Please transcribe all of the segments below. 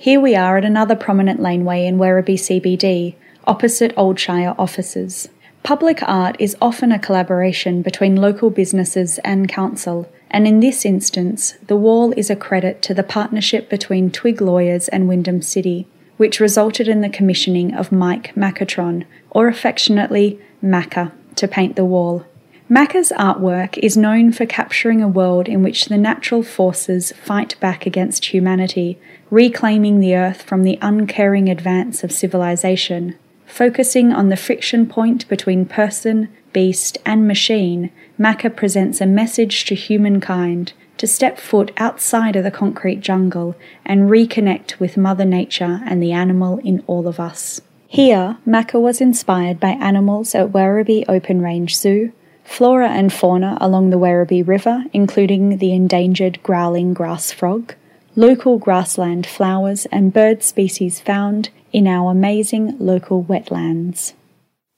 Here we are at another prominent laneway in Werribee CBD, opposite Old Shire offices. Public art is often a collaboration between local businesses and council, and in this instance, the wall is a credit to the partnership between Twig Lawyers and Wyndham City, which resulted in the commissioning of Mike Makatron, or affectionately Maka, to paint the wall. Maka's artwork is known for capturing a world in which the natural forces fight back against humanity, reclaiming the earth from the uncaring advance of civilization. Focusing on the friction point between person, beast, and machine, Maka presents a message to humankind to step foot outside of the concrete jungle and reconnect with Mother Nature and the animal in all of us. Here, Maka was inspired by animals at Werribee Open Range Zoo, flora and fauna along the Werribee River, including the endangered growling grass frog, local grassland flowers, and bird species found in our amazing local wetlands.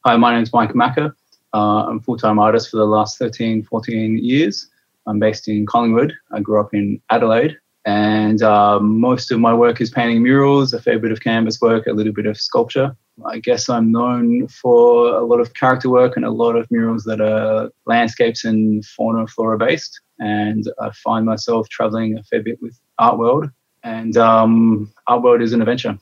Hi, my name is Mike Maka. Uh, I'm a full-time artist for the last 13, 14 years. I'm based in Collingwood. I grew up in Adelaide and uh, most of my work is painting murals, a fair bit of canvas work, a little bit of sculpture. I guess I'm known for a lot of character work and a lot of murals that are landscapes and fauna and flora based. And I find myself traveling a fair bit with Art World, and um, Art World is an adventure.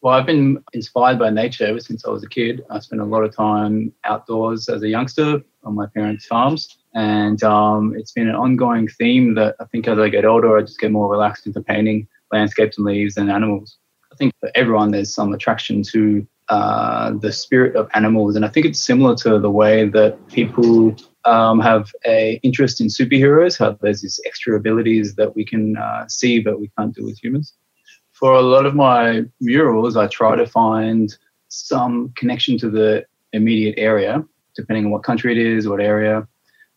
Well, I've been inspired by nature ever since I was a kid. I spent a lot of time outdoors as a youngster on my parents' farms, and um, it's been an ongoing theme that I think as I get older, I just get more relaxed into painting landscapes and leaves and animals. I think for everyone, there's some attraction to uh, the spirit of animals, and I think it's similar to the way that people um, have a interest in superheroes. How there's these extra abilities that we can uh, see but we can't do with humans for a lot of my murals, I try to find some connection to the immediate area, depending on what country it is, what area.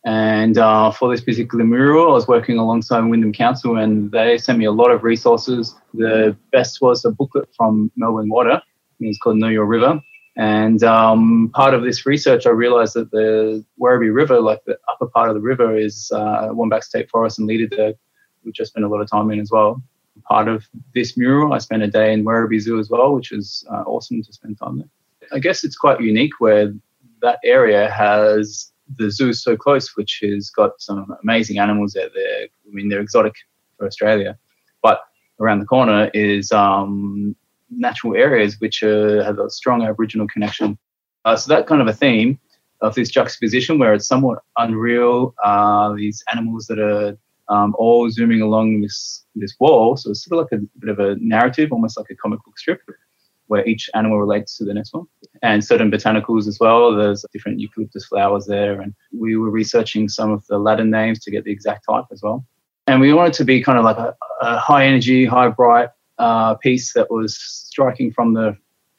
And uh, for this particular mural, I was working alongside Wyndham Council, and they sent me a lot of resources. The best was a booklet from Melbourne Water. It's called Know Your River. And um, part of this research, I realized that the Werribee River, like the upper part of the river, is uh, Wombat State Forest and Lerderderg, which I spent a lot of time in as well part of this mural. I spent a day in Werribee Zoo as well, which was uh, awesome to spend time there. I guess it's quite unique where that area has the zoo is so close, which has got some amazing animals out there. I mean, they're exotic for Australia, but around the corner is um, natural areas which uh, have a strong Aboriginal connection. Uh, so that kind of a theme of this juxtaposition where it's somewhat unreal, uh, these animals that are um, all zooming along this this wall. So it's sort of like a bit of a narrative, almost like a comic book strip, where each animal relates to the next one. And certain botanicals as well. There's different eucalyptus flowers there, and we were researching some of the Latin names to get the exact type as well. And we wanted to be kind of like a, a high energy, high bright uh, piece that was striking from the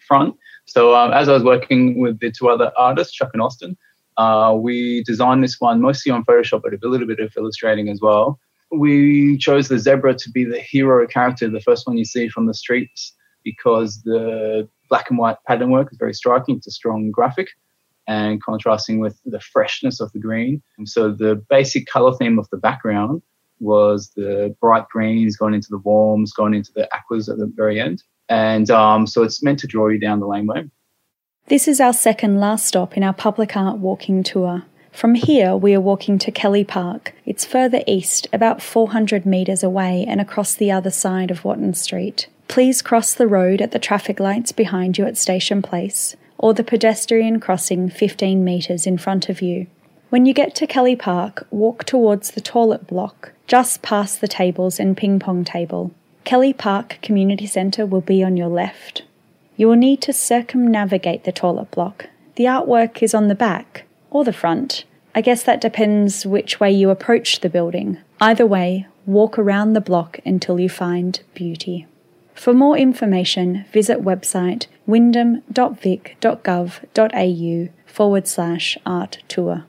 front. So um, as I was working with the two other artists, Chuck and Austin, uh, we designed this one mostly on Photoshop, but a little bit of illustrating as well. We chose the zebra to be the hero character, the first one you see from the streets, because the black and white pattern work is very striking. It's a strong graphic and contrasting with the freshness of the green. And so the basic color theme of the background was the bright greens going into the warms, going into the aquas at the very end. And um, so it's meant to draw you down the laneway. This is our second last stop in our public art walking tour. From here, we are walking to Kelly Park. It's further east, about 400 metres away and across the other side of Watton Street. Please cross the road at the traffic lights behind you at Station Place, or the pedestrian crossing 15 metres in front of you. When you get to Kelly Park, walk towards the toilet block, just past the tables and ping pong table. Kelly Park Community Centre will be on your left. You will need to circumnavigate the toilet block. The artwork is on the back or the front. I guess that depends which way you approach the building. Either way, walk around the block until you find beauty. For more information, visit website wyndham.vic.gov.au forward slash art tour.